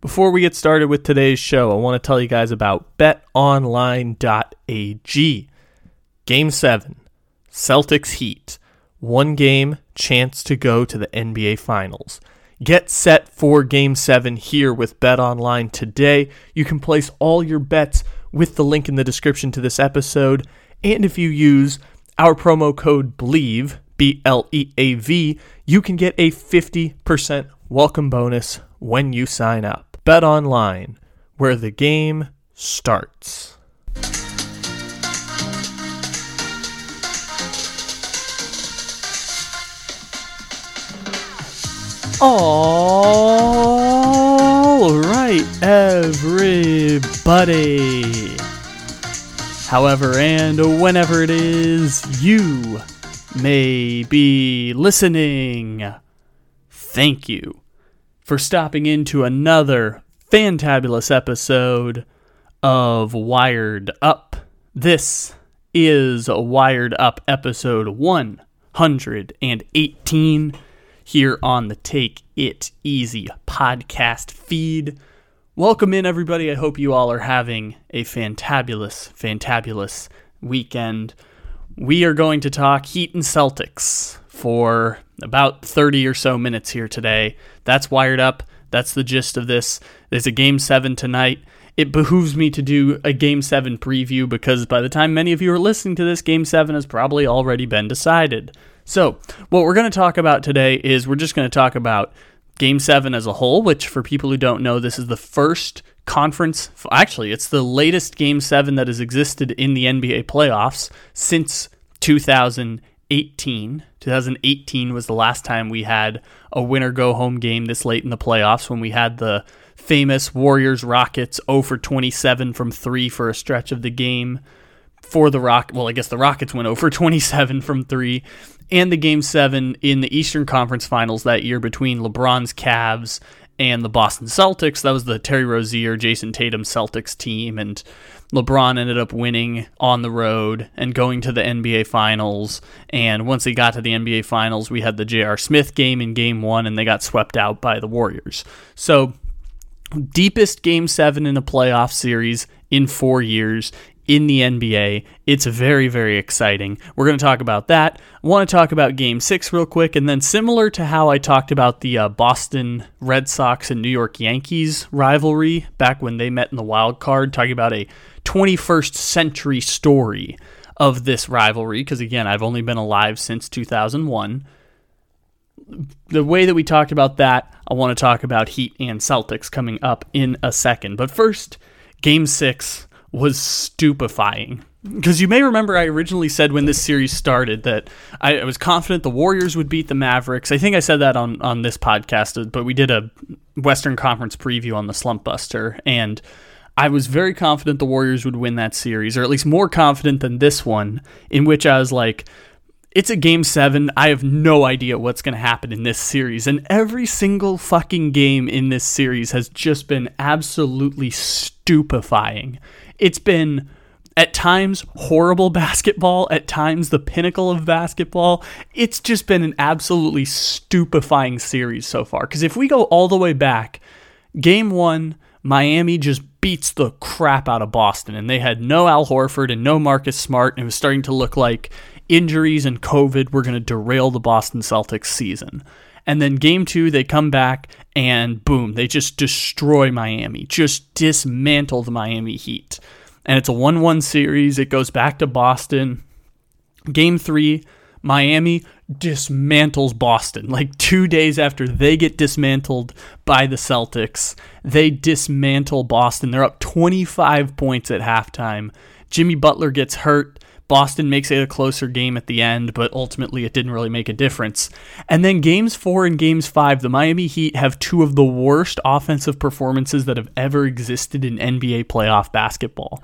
Before we get started with today's show, I want to tell you guys about betonline.ag. Game 7, Celtics Heat. One game, chance to go to the NBA Finals. Get set for Game 7 here with BetOnline today. You can place all your bets with the link in the description to this episode. And if you use our promo code BLEAV, B L E A V, you can get a 50% welcome bonus when you sign up. Bet online, where the game starts. All right, everybody. However, and whenever it is you may be listening, thank you for stopping into another fantabulous episode of Wired Up. This is Wired Up episode 118 here on the Take It Easy podcast feed. Welcome in, everybody. I hope you all are having a fantabulous, fantabulous weekend. We are going to talk Heat and Celtics for about 30 or so minutes here today. That's wired up. That's the gist of this. There's a game seven tonight. It behooves me to do a game seven preview because by the time many of you are listening to this, game seven has probably already been decided. So, what we're going to talk about today is we're just going to talk about game seven as a whole, which for people who don't know, this is the first conference. Actually, it's the latest game seven that has existed in the NBA playoffs since 2018. 2018 was the last time we had a winner go home game this late in the playoffs when we had the famous Warriors Rockets 0 for 27 from 3 for a stretch of the game for the Rock. Well, I guess the Rockets went 0 for 27 from 3 and the game 7 in the Eastern Conference Finals that year between LeBron's Cavs and the Boston Celtics. That was the Terry Rozier, Jayson Tatum Celtics team and LeBron ended up winning on the road and going to the NBA Finals. And once he got to the NBA Finals, we had the J.R. Smith game in game one, and they got swept out by the Warriors. So, deepest game seven in a playoff series in four years in the NBA. It's very, very exciting. We're going to talk about that. I want to talk about game six real quick. And then, similar to how I talked about the uh, Boston Red Sox and New York Yankees rivalry back when they met in the wild card, talking about a 21st century story of this rivalry because again I've only been alive since 2001 the way that we talked about that I want to talk about Heat and Celtics coming up in a second but first game 6 was stupefying because you may remember I originally said when this series started that I, was confident the Warriors would beat the Mavericks. I think I said that on on this podcast, uh, but we did a Western Conference preview on the Slump Buster, and I was very confident the Warriors would win that series, or at least more confident than this one, in which I was like, it's a game seven. I have no idea what's going to happen in this series. And every single fucking game in this series has just been absolutely stupefying. It's been at times horrible basketball, at times the pinnacle of basketball. It's just been an absolutely stupefying series so far. Because if we go all the way back, game one, Miami just beats the crap out of Boston, and they had no Al Horford and no Marcus Smart, and it was starting to look like injuries and COVID were going to derail the Boston Celtics season. And then game two, they come back and boom, they just destroy Miami, just dismantle the Miami Heat. And it's a 1 1 series. It goes back to Boston. Game three, Miami dismantles Boston. Like two days after they get dismantled by the Celtics, they dismantle Boston. They're up 25 points at halftime. Jimmy Butler gets hurt. Boston makes it a closer game at the end, but ultimately it didn't really make a difference. And then games four and games five, the Miami Heat have two of the worst offensive performances that have ever existed in NBA playoff basketball.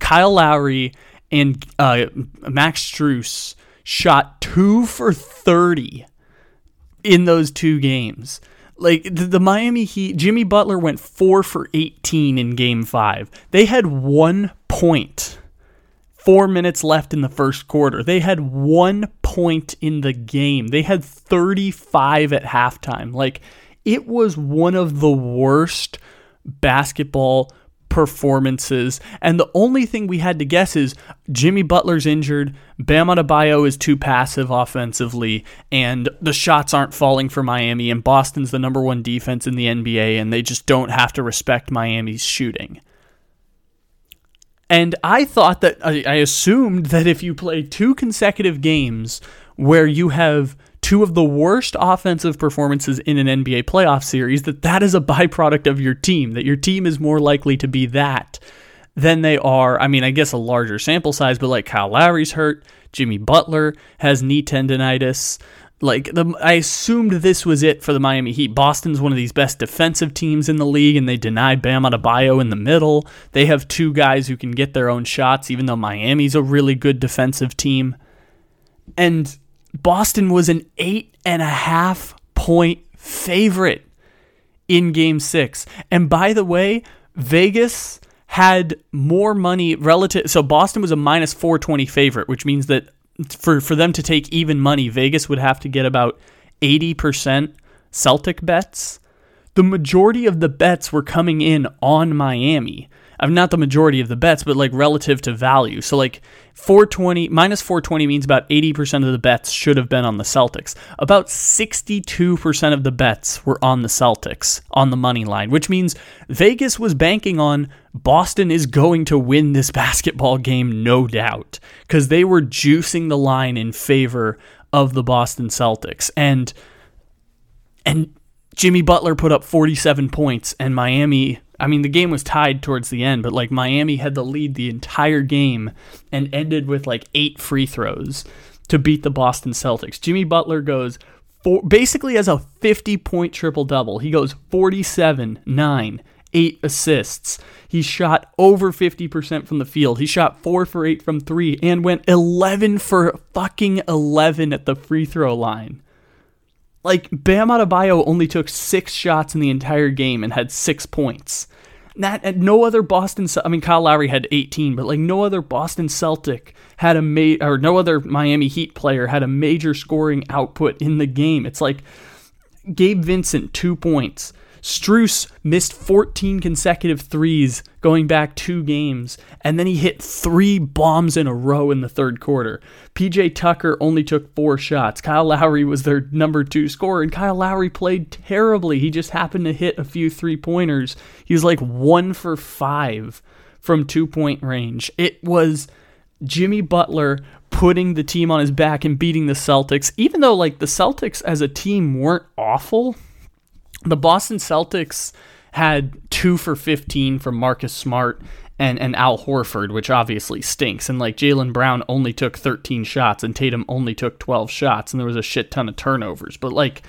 Kyle Lowry and uh, Max Strus shot two for 30 in those two games. Like the, the, Miami Heat, Jimmy Butler went four for 18 in game five. They had one point, four minutes left in the first quarter. They had one point in the game. They had 35 at halftime. Like It was one of the worst basketball performances. And the only thing we had to guess is Jimmy Butler's injured, Bam Adebayo is too passive offensively, and the shots aren't falling for Miami, and Boston's the number one defense in the NBA, and they just don't have to respect Miami's shooting. And I thought that, I, I assumed that if you play two consecutive games where you have two of the worst offensive performances in an NBA playoff series, that that is a byproduct of your team, that your team is more likely to be that than they are. I mean, I guess a larger sample size, but like Kyle Lowry's hurt, Jimmy Butler has knee tendonitis. Like the, I assumed this was it for the Miami Heat. Boston's one of these best defensive teams in the league, and they denied Bam Adebayo in the middle. They have two guys who can get their own shots, even though Miami's a really good defensive team. And Boston was an eight and a half point favorite in game six. And by the way, Vegas had more money relative. So Boston was a minus 420 favorite, which means that for, for them to take even money, Vegas would have to get about 80% Celtic bets. The majority of the bets were coming in on Miami. Uh, not the majority of the bets, but like relative to value. So like 420 minus 420 means about 80% of the bets should have been on the Celtics. About 62% of the bets were on the Celtics on the money line, which means Vegas was banking on Boston is going to win this basketball game no doubt cuz they were juicing the line in favor of the Boston Celtics. And and Jimmy Butler put up 47 points and Miami I mean, the game was tied towards the end, but like Miami had the lead the entire game and ended with like eight free throws to beat the Boston Celtics. Jimmy Butler goes for basically as a 50 point triple double. He goes 47, 9, 8 assists. He shot over 50% from the field. He shot 4 for 8 from 3 and went 11 for fucking 11 at the free throw line. Like Bam Adebayo only took 6 shots in the entire game and had 6 points. That no other Boston. I mean, Kyle Lowry had 18, but like no other Boston Celtic had a ma- or no other Miami Heat player had a major scoring output in the game. It's like Gabe Vincent two points, Strus missed 14 consecutive threes going back two games, and then he hit three bombs in a row in the third quarter. PJ Tucker only took four shots. Kyle Lowry was their number two scorer, and Kyle Lowry played terribly. He just happened to hit a few three pointers. He was like one for five from two point range. It was Jimmy Butler putting the team on his back and beating the Celtics, even though like the Celtics as a team weren't awful the Boston Celtics had two for 15 from Marcus Smart and, and Al Horford, which obviously stinks. And like Jaylen Brown only took 13 shots and Tatum only took 12 shots, and there was a shit ton of turnovers. But like,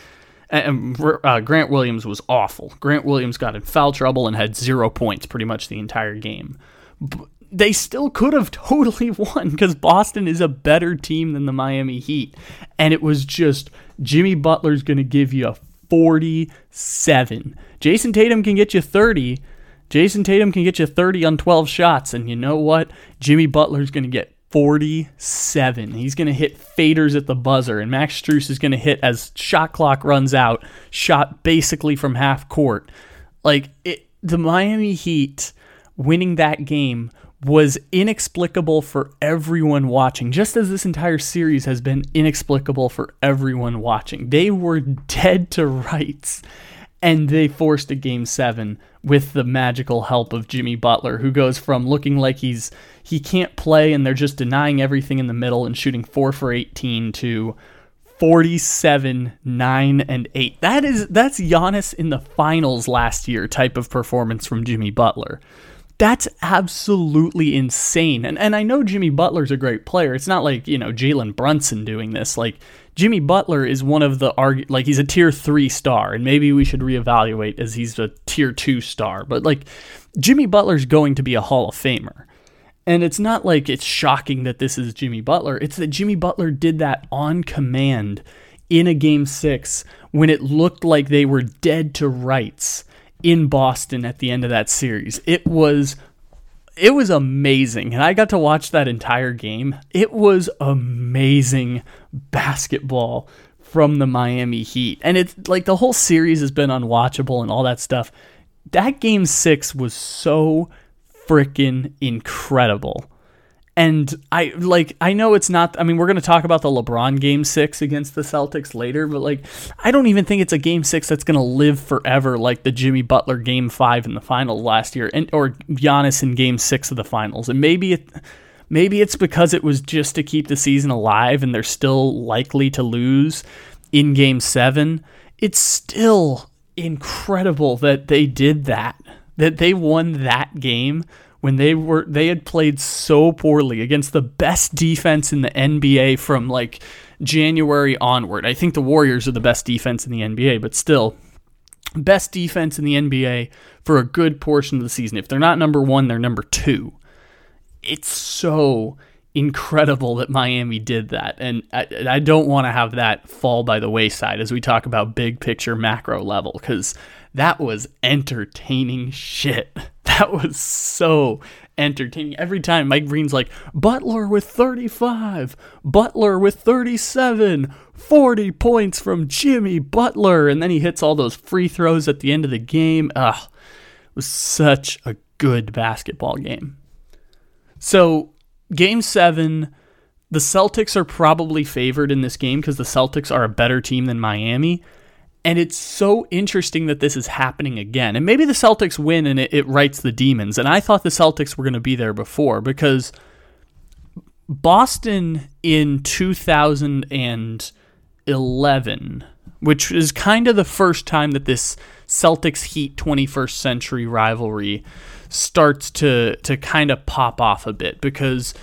and, uh, Grant Williams was awful. Grant Williams got in foul trouble and had zero points pretty much the entire game. But they still could have totally won because Boston is a better team than the Miami Heat. And it was just Jimmy Butler's going to give you a 47. Jayson Tatum can get you 30. Jayson Tatum can get you 30 on 12 shots. And you know what? Jimmy Butler's going to get 47. He's going to hit faders at the buzzer. And Max Strus is going to hit as shot clock runs out, shot basically from half court. Like, it, the Miami Heat winning that game was inexplicable for everyone watching, just as this entire series has been inexplicable for everyone watching. They were dead to rights, and they forced a game seven with the magical help of Jimmy Butler, who goes from looking like he's he can't play and they're just denying everything in the middle and shooting four for 18 to 47 9 and 8 that is that's Giannis in the finals last year type of performance from Jimmy Butler that's absolutely insane. And and I know Jimmy Butler's a great player. It's not like, you know, Jalen Brunson doing this. Like Jimmy Butler is one of the argu- like he's a tier 3 star and maybe we should reevaluate as he's a tier 2 star. But like Jimmy Butler's going to be a Hall of Famer. And it's not like it's shocking that this is Jimmy Butler. It's that Jimmy Butler did that on command in a game 6 when it looked like they were dead to rights in Boston at the end of that series. It was it was amazing and I got to watch that entire game. It was amazing basketball from the Miami Heat. And it's like the whole series has been unwatchable and all that stuff. That game six was so freaking incredible. And I like I know it's not I mean we're going to talk about the LeBron game 6 against the Celtics later but like I don't even think it's a game 6 that's going to live forever like the Jimmy Butler game 5 in the final last year and or Giannis in game 6 of the finals. And maybe it maybe it's because it was just to keep the season alive and they're still likely to lose in game 7. It's still incredible that they did that. That they won that game when they were they had played so poorly against the best defense in the NBA from like January onward. I think the Warriors are the best defense in the NBA, but still best defense in the NBA for a good portion of the season. If they're not number 1, they're number 2. It's so incredible that Miami did that. And I, I don't want to have that fall by the wayside as we talk about big picture macro level because that was entertaining shit. That was so entertaining. Every time Mike Breen's like, Butler with 35, Butler with 37, 40 points from Jimmy Butler. And then he hits all those free throws at the end of the game. Ugh, it was such a good basketball game. So, game seven, the Celtics are probably favored in this game because the Celtics are a better team than Miami. And it's so interesting that this is happening again. And maybe the Celtics win and it, it rights the demons. And I thought the Celtics were going to be there before because Boston in 2011, which is kind of the first time that this Celtics Heat 21st century rivalry starts to, to kind of pop off a bit because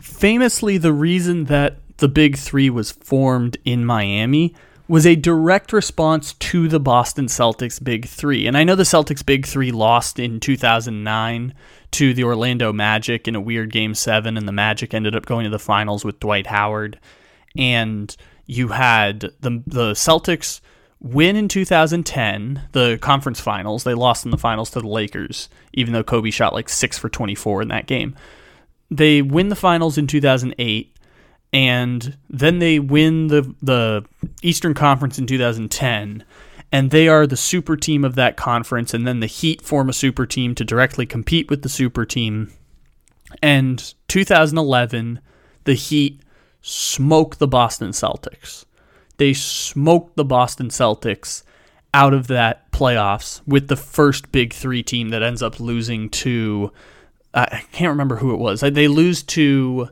famously, the reason that the Big Three was formed in Miami was a direct response to the Boston Celtics Big Three. And I know the Celtics Big Three lost in 2009 to the Orlando Magic in a weird game seven, and the Magic ended up going to the finals with Dwight Howard. And you had the, the Celtics win in 2010, the conference finals. They lost in the finals to the Lakers, even though Kobe shot like six for 24 in that game. They win the finals in 2008 and then they win the the Eastern Conference in 2010 and they are the super team of that conference and then the Heat form a super team to directly compete with the super team. And 2011 the Heat smoke the Boston Celtics. They smoked the Boston Celtics out of that playoffs with the first big 3 team that ends up losing to I can't remember who it was. They lose to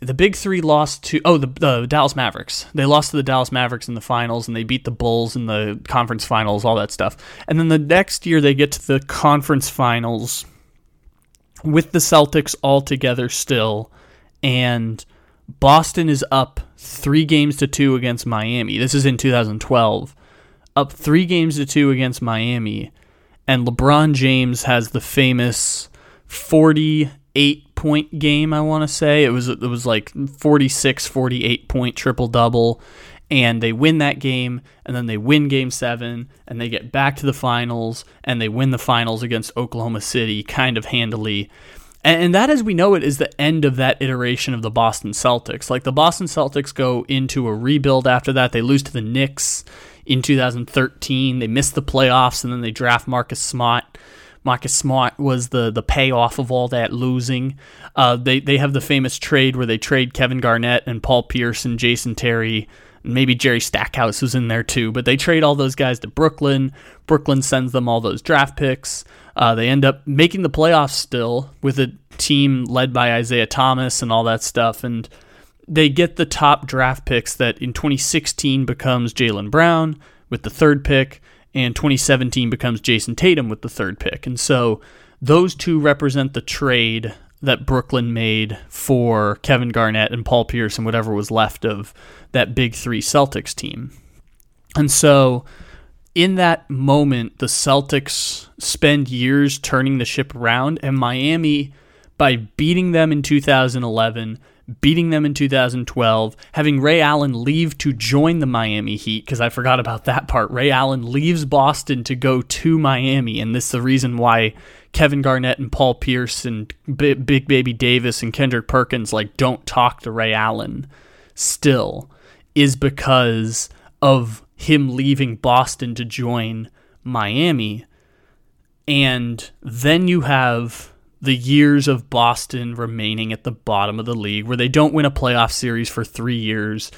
the big three lost to oh the, the Dallas Mavericks. They lost to the Dallas Mavericks in the finals, and they beat the Bulls in the conference finals, all that stuff. And then the next year they get to the conference finals with the Celtics all together still, and Boston is up three games to two against Miami. This is in 2012, up three games to two against Miami, and LeBron James has the famous 48 point game, I want to say. It was it was like 46 48 point triple double and they win that game and then they win game 7 and they get back to the finals and they win the finals against Oklahoma City kind of handily. And, and that as we know it is the end of that iteration of the Boston Celtics. Like the Boston Celtics go into a rebuild after that. They lose to the Knicks in 2013. They miss the playoffs and then they draft Marcus Smart Marcus Smart was the the payoff of all that losing. Uh, they they have the famous trade where they trade Kevin Garnett and Paul Pierce and Jason Terry. Maybe Jerry Stackhouse was in there too, but they trade all those guys to Brooklyn. Brooklyn sends them all those draft picks. Uh, they end up making the playoffs still with a team led by Isaiah Thomas and all that stuff. And they get the top draft picks that in 2016 becomes Jaylen Brown with the third pick and 2017 becomes Jayson Tatum with the third pick. And so those two represent the trade that Brooklyn made for Kevin Garnett and Paul Pierce and whatever was left of that big three Celtics team. And so in that moment, the Celtics spend years turning the ship around, and Miami, by beating them in 2011, beating them in 2012, having Ray Allen leave to join the Miami Heat, because I forgot about that part. Ray Allen leaves Boston to go to Miami, and this is the reason why Kevin Garnett and Paul Pierce and B- Big Baby Davis and Kendrick Perkins like don't talk to Ray Allen still is because of him leaving Boston to join Miami. And then you have the years of Boston remaining at the bottom of the league where they don't win a playoff series for three years.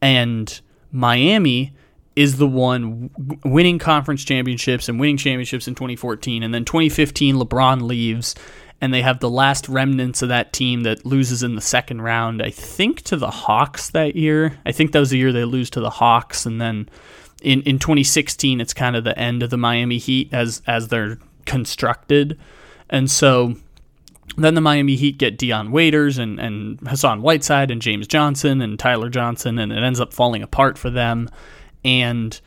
And Miami is the one winning conference championships and winning championships in 2014. And then 2015, LeBron leaves, and they have the last remnants of that team that loses in the second round, I think, to the Hawks that year. I think that was the year they lose to the Hawks. And then in, in 2016, it's kind of the end of the Miami Heat as, as they're constructed. And so then the Miami Heat get Dion Waiters and, and Hassan Whiteside and James Johnson and Tyler Johnson, and it ends up falling apart for them. And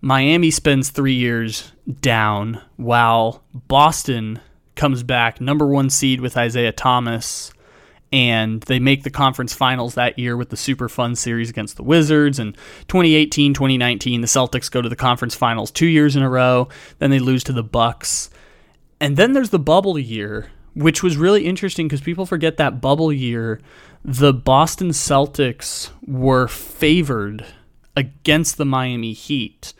Miami spends three years down while Boston comes back number one seed with Isaiah Thomas. And they make the conference finals that year with the super fun series against the Wizards. And 2018, 2019, the Celtics go to the conference finals two years in a row. Then they lose to the Bucks. And then there's the bubble year, which was really interesting because people forget that bubble year, the Boston Celtics were favored against the Miami Heat.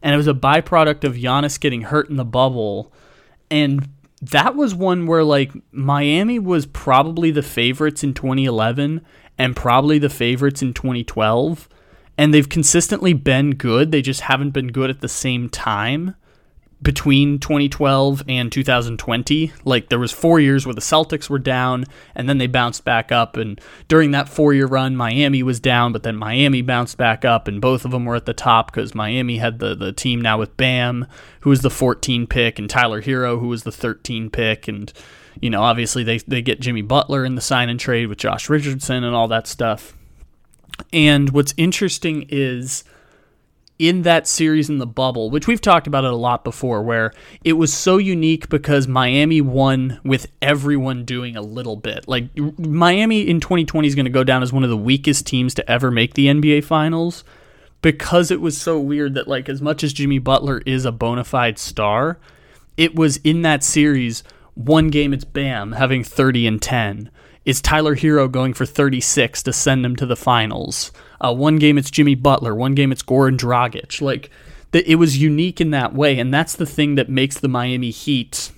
And it was a byproduct of Giannis getting hurt in the bubble. And that was one where, like, Miami was probably the favorites in 2011 and probably the favorites in 2012. And they've consistently been good. They just haven't been good at the same time between 2012 and 2020 like there was 4 years where the Celtics were down and then they bounced back up and during that 4-year run Miami was down but then Miami bounced back up and both of them were at the top cuz Miami had the the team now with Bam who was the 14 pick and Tyler Herro who was the 13 pick and you know obviously they they get Jimmy Butler in the sign and trade with Josh Richardson and all that stuff. And what's interesting is in that series in the bubble, which we've talked about it a lot before, where it was so unique because Miami won with everyone doing a little bit. Like Miami in 2020 is going to go down as one of the weakest teams to ever make the NBA Finals because it was so weird that like as much as Jimmy Butler is a bona fide star, it was in that series one game it's Bam having 30 and 10 is Tyler Herro going for 36 to send him to the finals. Uh, one game it's Jimmy Butler, one game it's Goran Dragic. Like the, it was unique in that way, and that's the thing that makes the Miami Heat,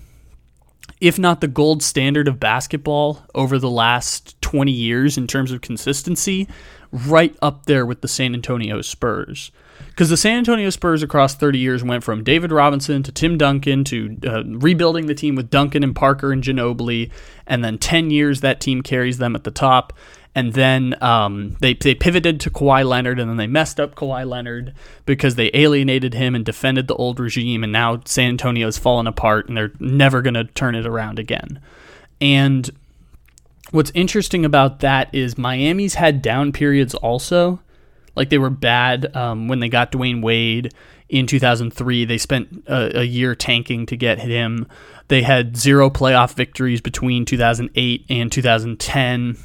if not the gold standard of basketball over the last 20 years in terms of consistency, right up there with the San Antonio Spurs. Because the San Antonio Spurs across 30 years went from David Robinson to Tim Duncan to uh, rebuilding the team with Duncan and Parker and Ginobili, and then 10 years that team carries them at the top. And then um, they, they pivoted to Kawhi Leonard, and then they messed up Kawhi Leonard because they alienated him and defended the old regime. And now San Antonio's fallen apart, and they're never going to turn it around again. And what's interesting about that is Miami's had down periods also. Like they were bad um, when they got Dwyane Wade in 2003. They spent a, a, year tanking to get him. They had zero playoff victories between 2008 and 2010.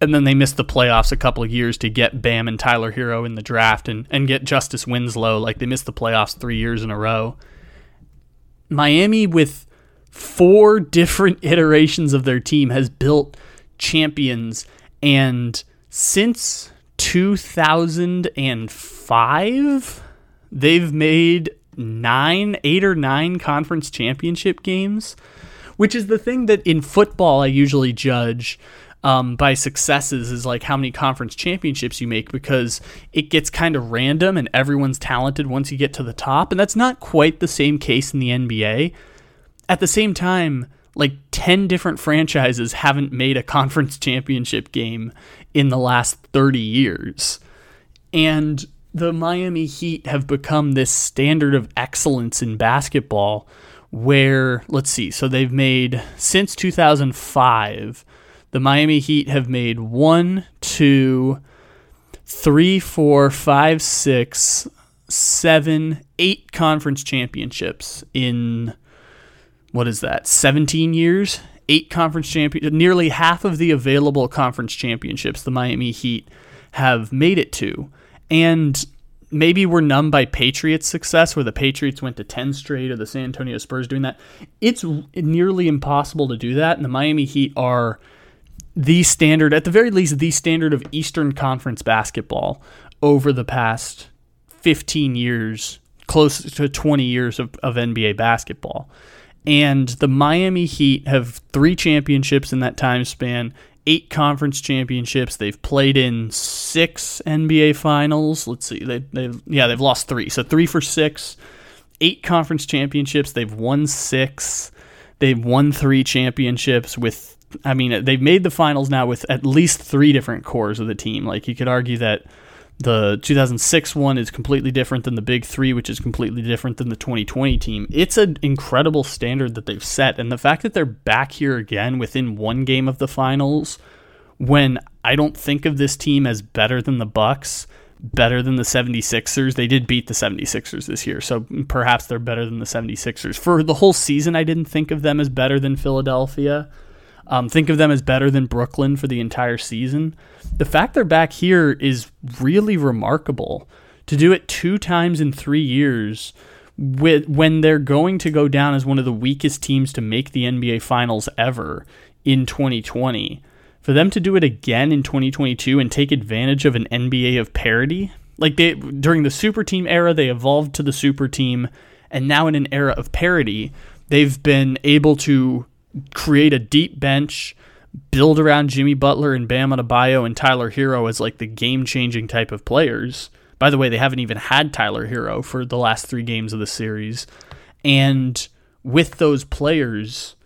And then they missed the playoffs a couple of years to get Bam and Tyler Herro in the draft and, and get Justice Winslow. Like they missed the playoffs three years in a row. Miami, with four different iterations of their team, has built champions. And since 2005, they've made nine, eight or nine conference championship games, which is the thing that in football I usually judge um, by successes is like how many conference championships you make because it gets kind of random and everyone's talented once you get to the top. And that's not quite the same case in the NBA. At the same time, like 10 different franchises haven't made a conference championship game in the last 30 years. And the Miami Heat have become this standard of excellence in basketball where, let's see, so they've made since 2005, the Miami Heat have made one, two, three, four, five, six, seven, eight conference championships in what is that, 17 years? Eight conference champions, nearly half of the available conference championships the Miami Heat have made it to. And maybe we're numb by Patriots' success, where the Patriots went to 10 straight, or the San Antonio Spurs doing that. It's nearly impossible to do that. And the Miami Heat are the standard, at the very least, the standard of Eastern Conference basketball over the past 15 years, close to 20 years of, of NBA basketball. And the Miami Heat have three championships in that time span, eight conference championships. They've played in six NBA finals. Let's see, they they yeah they've lost three, so three for six. Eight conference championships. They've won six. They've won three championships with. I mean, they've made the finals now with at least three different cores of the team. Like you could argue that the 2006 one is completely different than the Big Three, which is completely different than the 2020 team. It's an incredible standard that they've set. And the fact that they're back here again within one game of the finals, when I don't think of this team as better than the Bucks, better than the 76ers. They did beat the 76ers this year, so perhaps they're better than the 76ers. For the whole season, I didn't think of them as better than Philadelphia. Um, think of them as better than Brooklyn for the entire season. The fact they're back here is really remarkable. To do it two times in three years, with when they're going to go down as one of the weakest teams to make the NBA Finals ever in 2020, for them to do it again in 2022 and take advantage of an NBA of parity, like they during the super team era, they evolved to the super team, and now in an era of parity, they've been able to create a deep bench, build around Jimmy Butler and Bam Adebayo and Tyler Herro as like the game changing type of players. By the way, they haven't even had Tyler Herro for the last three games of the series. And with those players,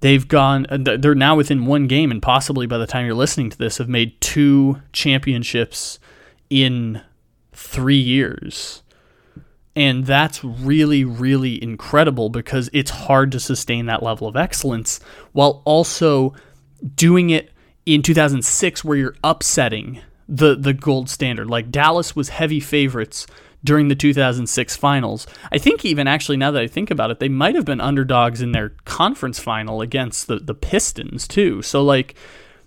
they've gone, uh, they're now within one game, and possibly by the time you're listening to this, have made two championships in three years. And that's really, really incredible because it's hard to sustain that level of excellence while also doing it in 2006 where you're upsetting the, the gold standard. Like Dallas was heavy favorites during the 2006 finals. I think even actually now that I think about it, they might have been underdogs in their conference final against the, the Pistons too. So like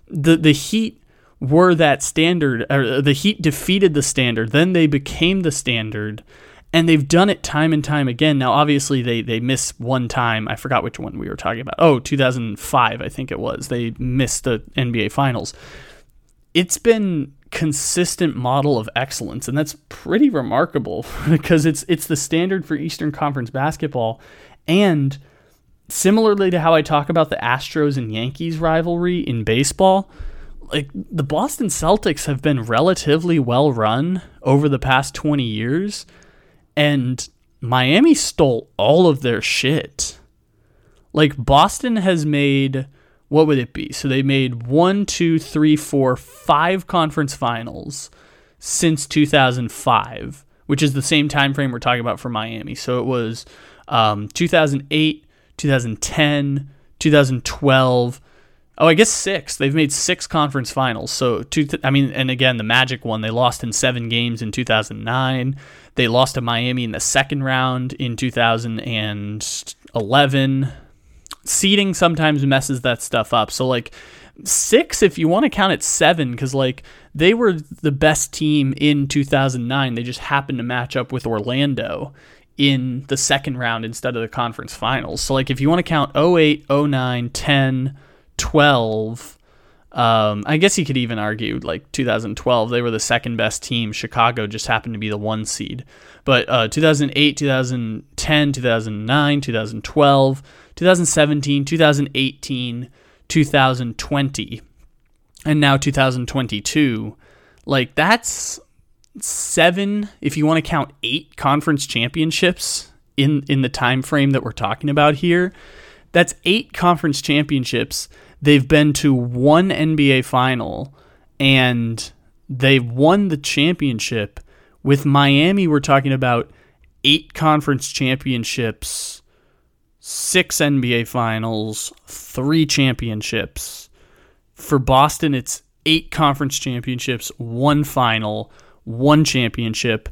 the the Heat were that standard or the Heat defeated the standard, then they became the standard and they've done it time and time again. Now, obviously, they they miss one time. I forgot which one we were talking about. Oh, 2005, I think it was. They missed the NBA Finals. It's been consistent model of excellence, and that's pretty remarkable because it's it's the standard for Eastern Conference basketball. And similarly to how I talk about the Astros and Yankees rivalry in baseball, like the Boston Celtics have been relatively well run over the past 20 years and Miami stole all of their shit. Like Boston has made what would it be? So they made one, two, three, four, five conference finals since 2005, which is the same time frame we're talking about for Miami. So it was um, 2008, 2010, 2012. Oh, I guess six. They've made six conference finals. So, two, I mean, and again, the Magic one, they lost in seven games in 2009. They lost to Miami in the second round in 2011. Seeding sometimes messes that stuff up. So, like, six, if you want to count it seven, because, like, they were the best team in 2009. They just happened to match up with Orlando in the second round instead of the conference finals. So, like, if you want to count 08, 09, 10, 12, um, I guess you could even argue like 2012, they were the second best team. Chicago just happened to be the one seed. But uh, 2008, 2010, 2009, 2012, 2017, 2018, 2020, and now 2022. Like that's seven if you want to count eight conference championships in in the time frame that we're talking about here. That's eight conference championships they've been to one NBA final and they've won the championship. With Miami, we're talking about eight conference championships, six NBA finals, three championships. For Boston, it's eight conference championships, one final, one championship.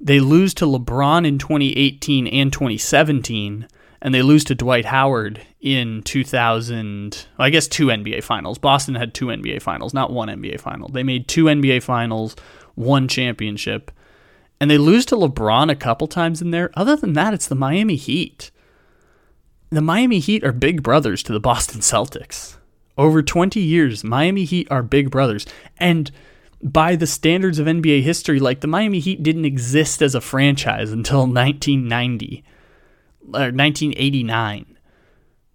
They lose to LeBron in 2018 and 2017 and they lose to Dwight Howard in 2000. Well, I guess two NBA finals. Boston had two NBA finals, not one NBA final. They made two NBA finals, one championship, and they lose to LeBron a couple times in there. Other than that, it's the Miami Heat. The Miami Heat are big brothers to the Boston Celtics. Over 20 years, Miami Heat are big brothers. And by the standards of NBA history, like the Miami Heat didn't exist as a franchise until 1990 or 1989.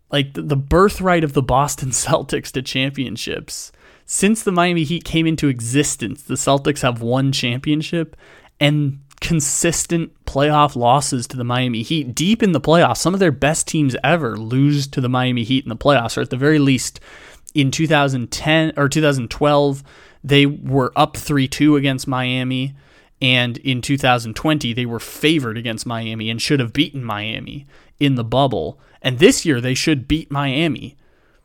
Like the, birthright of the Boston Celtics to championships. Since the Miami Heat came into existence, the Celtics have won championship and consistent playoff losses to the Miami Heat deep in the playoffs. Some of their best teams ever lose to the Miami Heat in the playoffs, or at the very least in 2010 or 2012 they were up 3-2 against Miami and in 2020 they were favored against Miami and should have beaten Miami in the bubble. And this year they should beat Miami.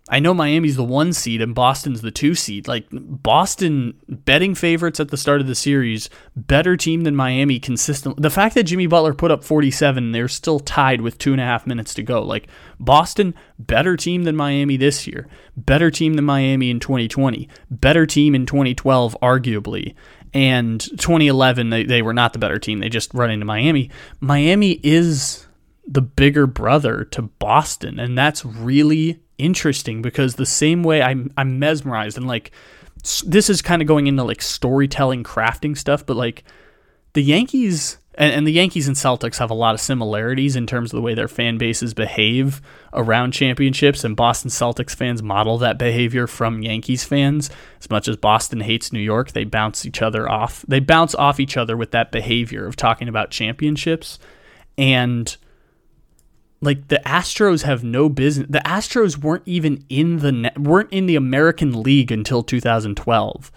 I know Miami's the one seed and Boston's the two seed. Like Boston betting favorites at the start of the series, better team than Miami consistently. The fact that Jimmy Butler put up 47, they're still tied with two and a half minutes to go. Like Boston, better team than Miami this year, better team than Miami in 2020, better team in 2012, arguably. And 2011, they, they were not the better team. They just run into Miami. Miami is the bigger brother to Boston, and that's really interesting because the same way I'm I'm mesmerized and like this is kind of going into like storytelling crafting stuff but like the Yankees and, and, the Yankees and Celtics have a lot of similarities in terms of the way their fan bases behave around championships and Boston Celtics fans model that behavior from Yankees fans as much as Boston hates New York they bounce each other off they bounce off each other with that behavior of talking about championships and like the Astros have no business. The Astros weren't even in the weren't in the American League until 2012.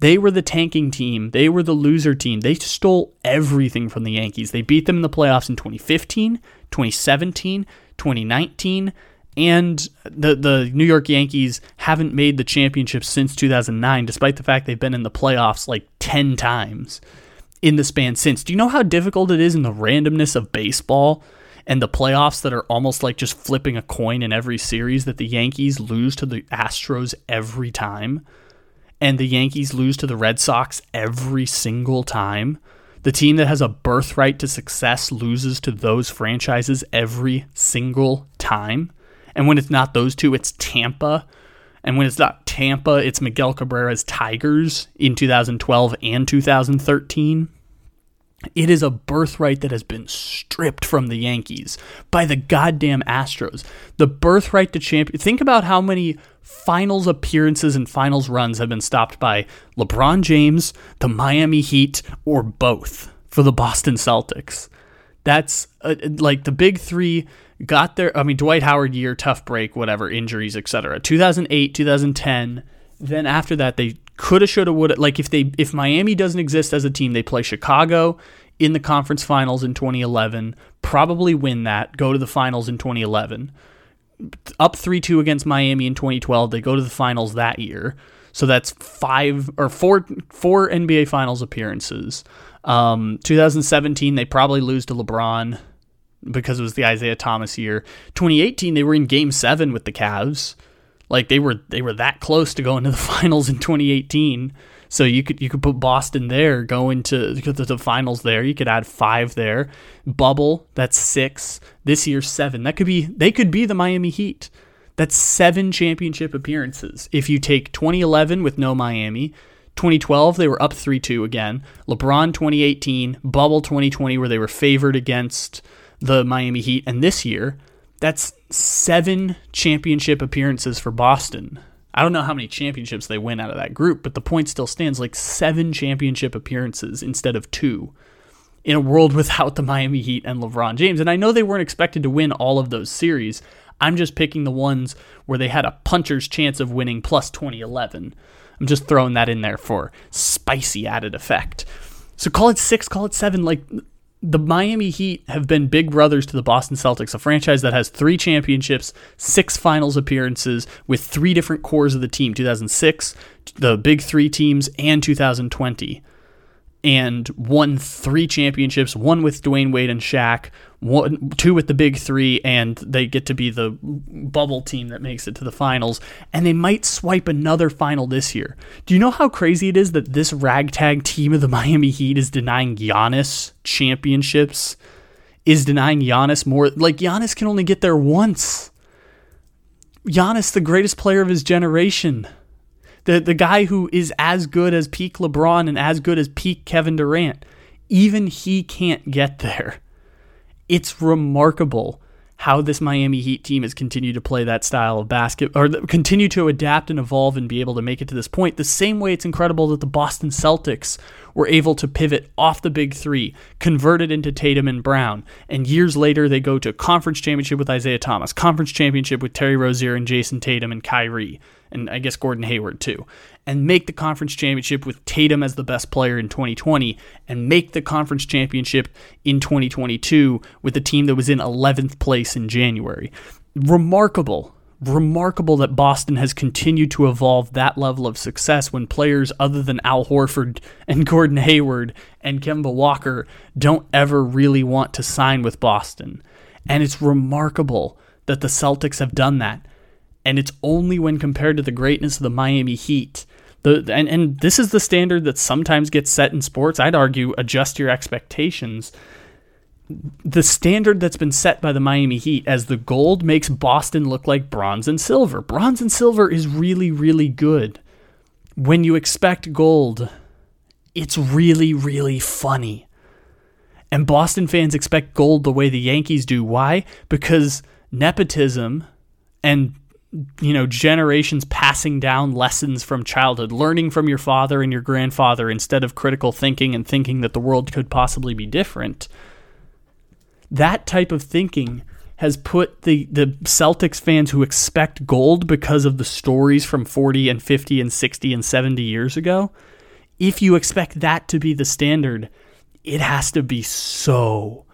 They were the tanking team. They were the loser team. They stole everything from the Yankees. They beat them in the playoffs in 2015, 2017, 2019, and the the New York Yankees haven't made the championship since 2009 despite the fact they've been in the playoffs like 10 times in the span since. Do you know how difficult it is in the randomness of baseball? and the playoffs that are almost like just flipping a coin in every series that the Yankees lose to the Astros every time and the Yankees lose to the Red Sox every single time. The team that has a birthright to success loses to those franchises every single time. And when it's not those two, it's Tampa. And when it's not Tampa, it's Miguel Cabrera's Tigers in 2012 and 2013. It is a birthright that has been stripped from the Yankees by the goddamn Astros. The birthright to champion. Think about how many finals appearances and finals runs have been stopped by LeBron James, the Miami Heat, or both for the Boston Celtics. That's uh, like the big three got there. I mean, Dwight Howard year, tough break, whatever, injuries, etc. 2008, 2010. Then after that, they coulda, shoulda, woulda. Like if they if Miami doesn't exist as a team, they play Chicago in the conference finals in 2011. Probably win that. Go to the finals in 2011. Up three two against Miami in 2012. They go to the finals that year. So that's five or four four NBA Finals appearances. Um, 2017 they probably lose to LeBron because it was the Isaiah Thomas year. 2018 they were in Game Seven with the Cavs. Like they were they were that close to going to the finals in 2018. So you could you could put Boston there, going to the finals there. You could add five there. Bubble, that's six. This year seven. That could be they could be the Miami Heat. That's seven championship appearances. If you take 2011 with no Miami, 2012 they were up 3-2 again. LeBron 2018, Bubble 2020 where they were favored against the Miami Heat, and this year that's seven championship appearances for Boston. I don't know how many championships they win out of that group, but the point still stands like seven championship appearances instead of two in a world without the Miami Heat and LeBron James. And I know they weren't expected to win all of those series. I'm just picking the ones where they had a puncher's chance of winning plus 2011. I'm just throwing that in there for spicy added effect. So call it six, call it seven. Like the Miami Heat have been big brothers to the Boston Celtics, a franchise that has three championships, six finals appearances with three different cores of the team 2006, the big three teams, and 2020 and won three championships, one with Dwyane Wade and Shaq, one two with the big three, and they get to be the bubble team that makes it to the finals. And they might swipe another final this year. Do you know how crazy it is that this ragtag team of the Miami Heat is denying Giannis championships? Is denying Giannis more like Giannis can only get there once. Giannis, the greatest player of his generation The the guy who is as good as peak LeBron and as good as peak Kevin Durant, even he can't get there. It's remarkable how this Miami Heat team has continued to play that style of basket or continue to adapt and evolve and be able to make it to this point. The same way it's incredible that the Boston Celtics were able to pivot off the big three, convert it into Tatum and Brown, and years later they go to conference championship with Isaiah Thomas, conference championship with Terry Rozier and Jayson Tatum and Kyrie and I guess Gordon Hayward too, and make the conference championship with Tatum as the best player in 2020, and make the conference championship in 2022 with a team that was in 11th place in January. Remarkable. Remarkable that Boston has continued to evolve that level of success when players other than Al Horford and Gordon Hayward and Kemba Walker don't ever really want to sign with Boston. And it's remarkable that the Celtics have done that and it's only when compared to the greatness of the Miami Heat. The, and, and this is the standard that sometimes gets set in sports. I'd argue adjust your expectations. The standard that's been set by the Miami Heat as the gold makes Boston look like bronze and silver. Bronze and silver is really, really good. When you expect gold, it's really, really funny. And Boston fans expect gold the way the Yankees do. Why? Because nepotism and you know, generations passing down lessons from childhood, learning from your father and your grandfather instead of critical thinking and thinking that the world could possibly be different. That type of thinking has put the, the Celtics fans who expect gold because of the stories from 40 and 50 and 60 and 70 years ago. If you expect that to be the standard, it has to be so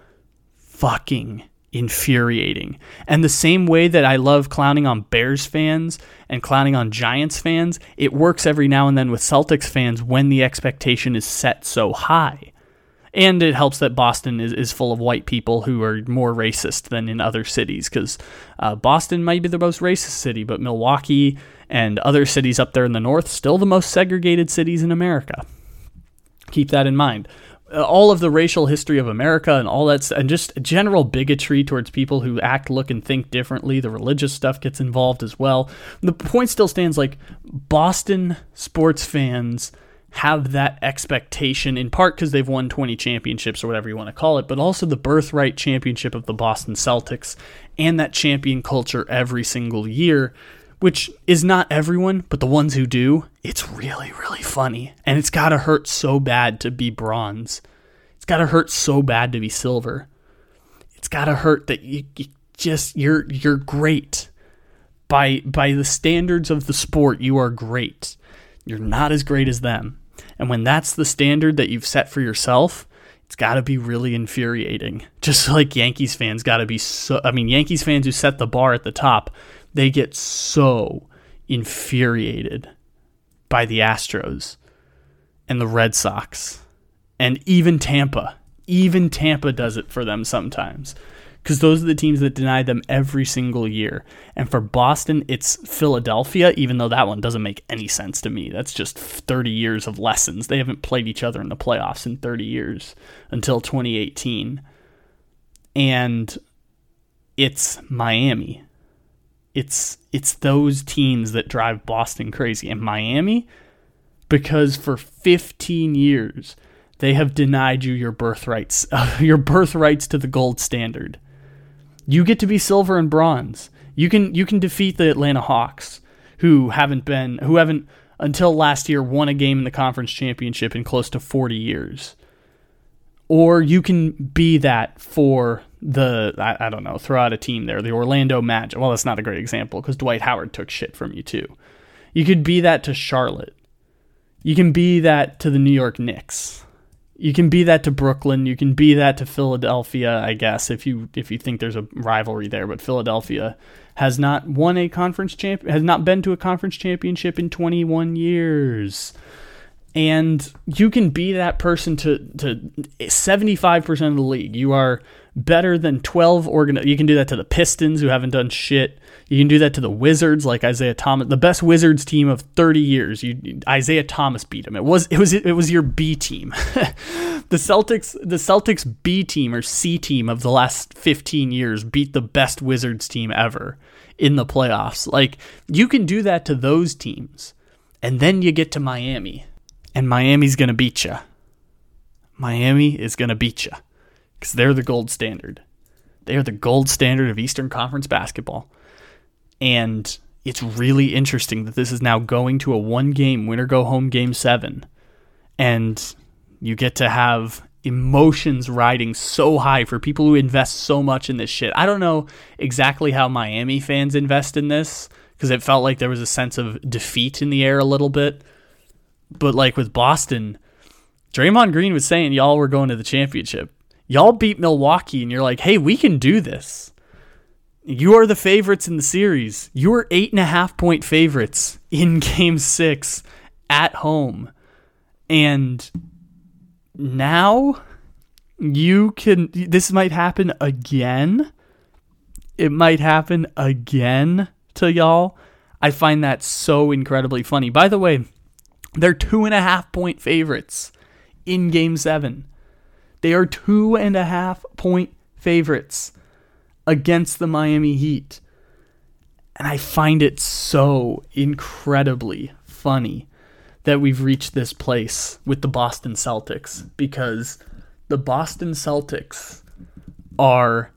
fucking infuriating. And the same way that I love clowning on Bears fans and clowning on Giants fans, it works every now and then with Celtics fans when the expectation is set so high. And it helps that Boston is, is full of white people who are more racist than in other cities because uh, Boston might be the most racist city, but Milwaukee and other cities up there in the north still the most segregated cities in America. Keep that in mind. Uh, all of the racial history of America and all that, and just general bigotry towards people who act, look, and think differently. The religious stuff gets involved as well. The point still stands like Boston sports fans have that expectation in part because they've won 20 championships or whatever you want to call it, but also the birthright championship of the Boston Celtics and that champion culture every single year which is not everyone, but the ones who do, it's really, really funny. And it's gotta hurt so bad to be bronze. It's gotta hurt so bad to be silver. It's gotta hurt that you, you just you're you're great. By by the standards of the sport, you are great. You're not as great as them. And when that's the standard that you've set for yourself, it's got to be really infuriating. Just like Yankees fans got to be so I mean Yankees fans who set the bar at the top, they get so infuriated by the Astros and the Red Sox and even Tampa. Even Tampa does it for them sometimes because those are the teams that deny them every single year. And for Boston, it's Philadelphia, even though that one doesn't make any sense to me. That's just 30 years of lessons. They haven't played each other in the playoffs in 30 years until 2018. And it's Miami it's it's those teams that drive Boston crazy and Miami because for 15 years they have denied you your birthrights your birthrights to the gold standard. You get to be silver and bronze. You can you can defeat the Atlanta Hawks who haven't been who haven't until last year won a game in the conference championship in close to 40 years. Or you can be that for the I, I, don't know throw out a team there the Orlando Magic well that's not a great example because Dwight Howard took shit from you too. You could be that to Charlotte. You can be that to the New York Knicks. You can be that to Brooklyn. You can be that to Philadelphia I guess if you if you think there's a rivalry there. But Philadelphia has not won a conference champ has not been to a conference championship in 21 years and you can be that person to to 75% of the league. You are better than 12 organ you can do that to the Pistons who haven't done shit. You can do that to the Wizards like Isaiah Thomas, the best Wizards team of 30 years. You Isaiah Thomas beat them. It was it was it was your B team. the Celtics the Celtics B team or C team of the last 15 years beat the best Wizards team ever in the playoffs. Like you can do that to those teams And then you get to Miami, and Miami's going to beat you. Miami is going to beat you because they're the gold standard. They are the gold standard of Eastern Conference basketball. And it's really interesting that this is now going to a one game winner go home game seven. And you get to have emotions riding so high for people who invest so much in this shit. I don't know exactly how Miami fans invest in this because it felt like there was a sense of defeat in the air a little bit. But like with Boston, Draymond Green was saying y'all were going to the championship. Y'all beat Milwaukee and you're like, hey, we can do this. You are the favorites in the series. You are eight and a half point favorites in game six at home. And now you can, this might happen again. It might happen again to y'all. I find that so incredibly funny. By the way, they're two and a half point favorites in game seven. They are two and a half point favorites against the Miami Heat. And I find it so incredibly funny that we've reached this place with the Boston Celtics because the Boston Celtics are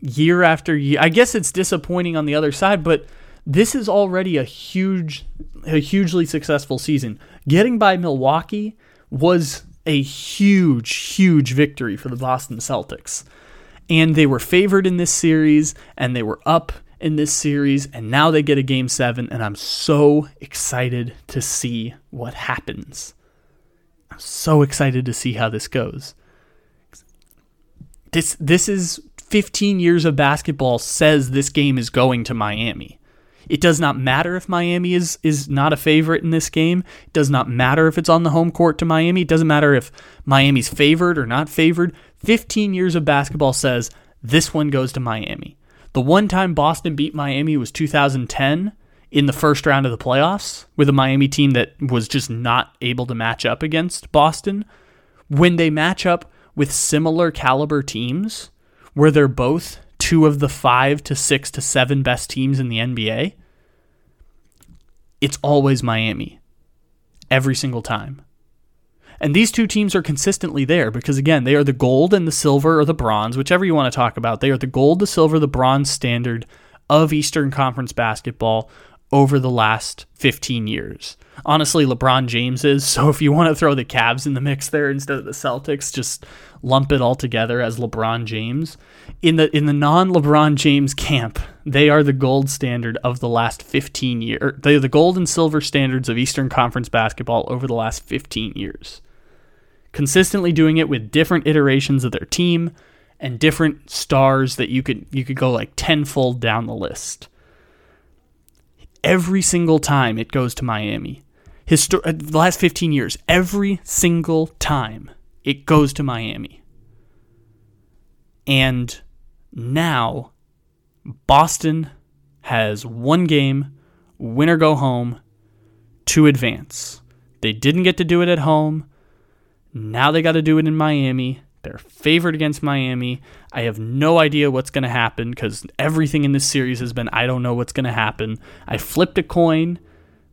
year after year. I guess it's disappointing on the other side, but this is already a huge a hugely successful season. Getting by Milwaukee was a huge huge victory for the Boston Celtics. And they were favored in this series and they were up in this series, and now they get a game seven, and I'm so excited to see what happens. I'm so excited to see how this goes. This this is 15 years of basketball says this game is going to Miami. It does not matter if Miami is is not a favorite in this game. It does not matter if it's on the home court to Miami. It doesn't matter if Miami's favored or not favored. 15 years of basketball says this one goes to Miami. The one time Boston beat Miami was 2010 in the first round of the playoffs with a Miami team that was just not able to match up against Boston. When they match up with similar caliber teams, where they're both two of the five to six to seven best teams in the NBA, it's always Miami. Every single time. And these two teams are consistently there because, again, they are the gold and the silver or the bronze, whichever you want to talk about. They are the gold, the silver, the bronze standard of Eastern Conference basketball over the last 15 years. Honestly, LeBron James is. So if you want to throw the Cavs in the mix there instead of the Celtics, just lump it all together as LeBron James. In the in the non-LeBron James camp, they are the gold standard of the last 15 years. Er, They're the gold and silver standards of Eastern Conference basketball over the last 15 years consistently doing it with different iterations of their team and different stars that you could you could go like tenfold down the list. Every single time it goes to Miami, Histor- uh, the last 15 years, every single time it goes to Miami. And now Boston has one game, win or go home, to advance. They didn't get to do it at home. Now they got to do it in Miami. They're favored against Miami. I have no idea what's going to happen because everything in this series has been I don't know what's going to happen. I flipped a coin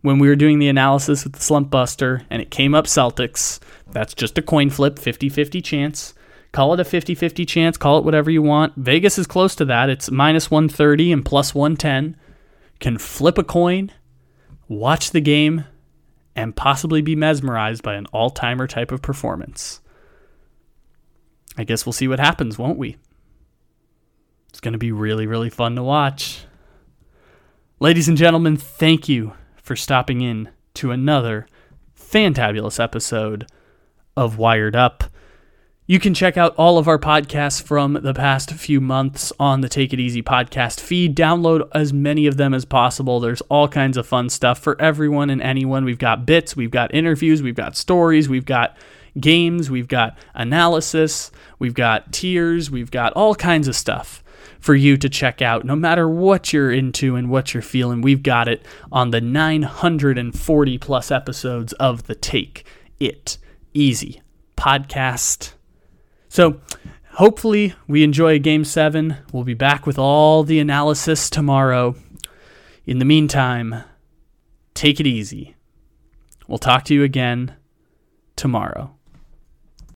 when we were doing the analysis with the slump buster and it came up Celtics. That's just a coin flip, 50 50 chance. Call it a 50 50 chance, call it whatever you want. Vegas is close to that. It's minus 130 and plus 110. Can flip a coin, watch the game, and possibly be mesmerized by an all timer type of performance. I guess we'll see what happens, won't we? It's going to be really, really fun to watch. Ladies and gentlemen, thank you for stopping in to another fantabulous episode of Wired Up. You can check out all of our podcasts from the past few months on the Take It Easy podcast feed. Download as many of them as possible. There's all kinds of fun stuff for everyone and anyone. We've got bits, we've got interviews, we've got stories, we've got games, we've got analysis, we've got tiers, we've got all kinds of stuff for you to check out. No matter what you're into and what you're feeling, we've got it on the 940 plus episodes of the Take It Easy podcast. So hopefully we enjoy game seven. We'll be back with all the analysis tomorrow. In the meantime, take it easy. We'll talk to you again tomorrow.